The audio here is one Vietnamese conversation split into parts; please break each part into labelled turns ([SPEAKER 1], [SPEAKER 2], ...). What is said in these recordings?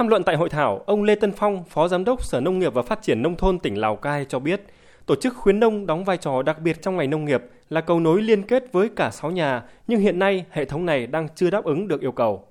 [SPEAKER 1] Tham luận tại hội thảo, ông Lê Tân Phong, Phó Giám đốc Sở Nông nghiệp và Phát triển Nông thôn tỉnh Lào Cai cho biết, tổ chức khuyến nông đóng vai trò đặc biệt trong ngành nông nghiệp là cầu nối liên kết với cả 6 nhà, nhưng hiện nay hệ thống này đang chưa đáp ứng được yêu cầu.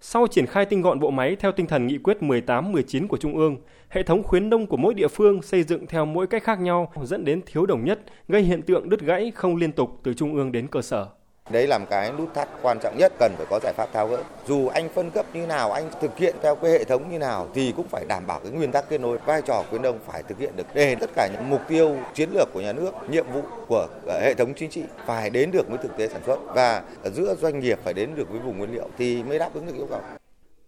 [SPEAKER 1] Sau triển khai tinh gọn bộ máy theo tinh thần nghị quyết 18-19 của Trung ương, hệ thống khuyến nông của mỗi địa phương xây dựng theo mỗi cách khác nhau dẫn đến thiếu đồng nhất, gây hiện tượng đứt gãy không liên tục từ Trung ương đến cơ sở.
[SPEAKER 2] Đấy là một cái nút thắt quan trọng nhất cần phải có giải pháp tháo gỡ. Dù anh phân cấp như nào, anh thực hiện theo cái hệ thống như nào thì cũng phải đảm bảo cái nguyên tắc kết nối. Vai trò khuyến nông phải thực hiện được để tất cả những mục tiêu chiến lược của nhà nước, nhiệm vụ của ờ, hệ thống chính trị phải đến được với thực tế sản xuất và giữa doanh nghiệp phải đến được với vùng nguyên liệu thì mới đáp ứng được yêu cầu.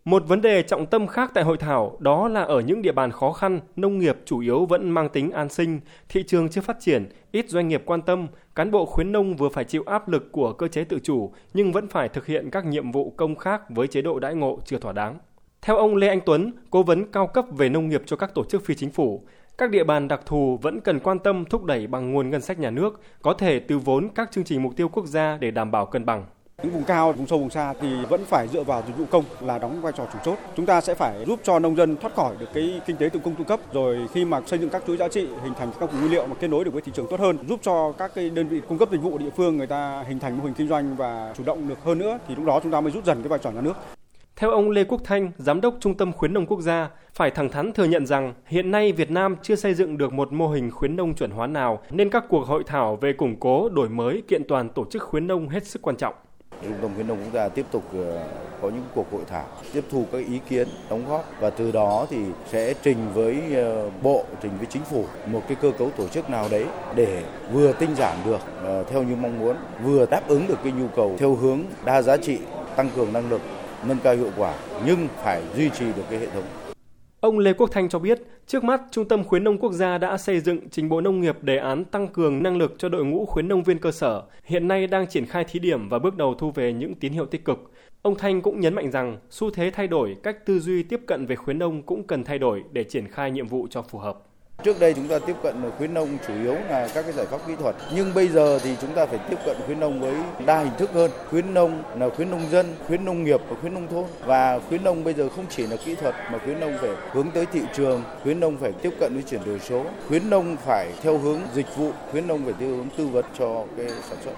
[SPEAKER 1] Một vấn đề trọng tâm khác tại hội thảo đó là ở những địa bàn khó khăn, nông nghiệp chủ yếu vẫn mang tính an sinh, thị trường chưa phát triển, ít doanh nghiệp quan tâm, cán bộ khuyến nông vừa phải chịu áp lực của cơ chế tự chủ nhưng vẫn phải thực hiện các nhiệm vụ công khác với chế độ đãi ngộ chưa thỏa đáng. Theo ông Lê Anh Tuấn, cố vấn cao cấp về nông nghiệp cho các tổ chức phi chính phủ, các địa bàn đặc thù vẫn cần quan tâm thúc đẩy bằng nguồn ngân sách nhà nước, có thể từ vốn các chương trình mục tiêu quốc gia để đảm bảo cân bằng.
[SPEAKER 3] Những vùng cao, vùng sâu, vùng xa thì vẫn phải dựa vào dịch vụ công là đóng vai trò chủ chốt. Chúng ta sẽ phải giúp cho nông dân thoát khỏi được cái kinh tế tự cung tự cấp rồi khi mà xây dựng các chuỗi giá trị, hình thành các vùng nguyên liệu mà kết nối được với thị trường tốt hơn, giúp cho các cái đơn vị cung cấp dịch vụ địa phương người ta hình thành mô hình kinh doanh và chủ động được hơn nữa thì lúc đó chúng ta mới rút dần cái vai trò nhà nước.
[SPEAKER 1] Theo ông Lê Quốc Thanh, Giám đốc Trung tâm Khuyến nông Quốc gia, phải thẳng thắn thừa nhận rằng hiện nay Việt Nam chưa xây dựng được một mô hình khuyến nông chuẩn hóa nào, nên các cuộc hội thảo về củng cố, đổi mới, kiện toàn tổ chức khuyến nông hết sức quan trọng.
[SPEAKER 4] Trung tâm khuyến nông quốc gia tiếp tục ờ, có những cuộc hội thảo, tiếp thu các ý kiến, đóng góp và từ đó thì sẽ trình với ờ, bộ, trình với chính phủ một cái cơ cấu tổ chức nào đấy để vừa tinh giản được ờ, theo như mong muốn, vừa đáp ứng được cái nhu cầu theo hướng đa giá trị, tăng cường năng lực, nâng cao hiệu quả nhưng phải duy trì được cái hệ thống.
[SPEAKER 1] Ông Lê Quốc Thanh cho biết, trước mắt Trung tâm Khuyến nông Quốc gia đã xây dựng trình Bộ Nông nghiệp đề án tăng cường năng lực cho đội ngũ khuyến nông viên cơ sở, hiện nay đang triển khai thí điểm và bước đầu thu về những tín hiệu tích cực. Ông Thanh cũng nhấn mạnh rằng xu thế thay đổi, cách tư duy tiếp cận về khuyến nông cũng cần thay đổi để triển khai nhiệm vụ cho phù hợp.
[SPEAKER 4] Trước đây chúng ta tiếp cận khuyến nông chủ yếu là các cái giải pháp kỹ thuật, nhưng bây giờ thì chúng ta phải tiếp cận khuyến nông với đa hình thức hơn. Khuyến nông là khuyến nông dân, khuyến nông nghiệp và khuyến nông thôn. Và khuyến nông bây giờ không chỉ là kỹ thuật mà khuyến nông phải hướng tới thị trường, khuyến nông phải tiếp cận với chuyển đổi số, khuyến nông phải theo hướng dịch vụ, khuyến nông phải theo hướng tư vấn cho cái sản xuất.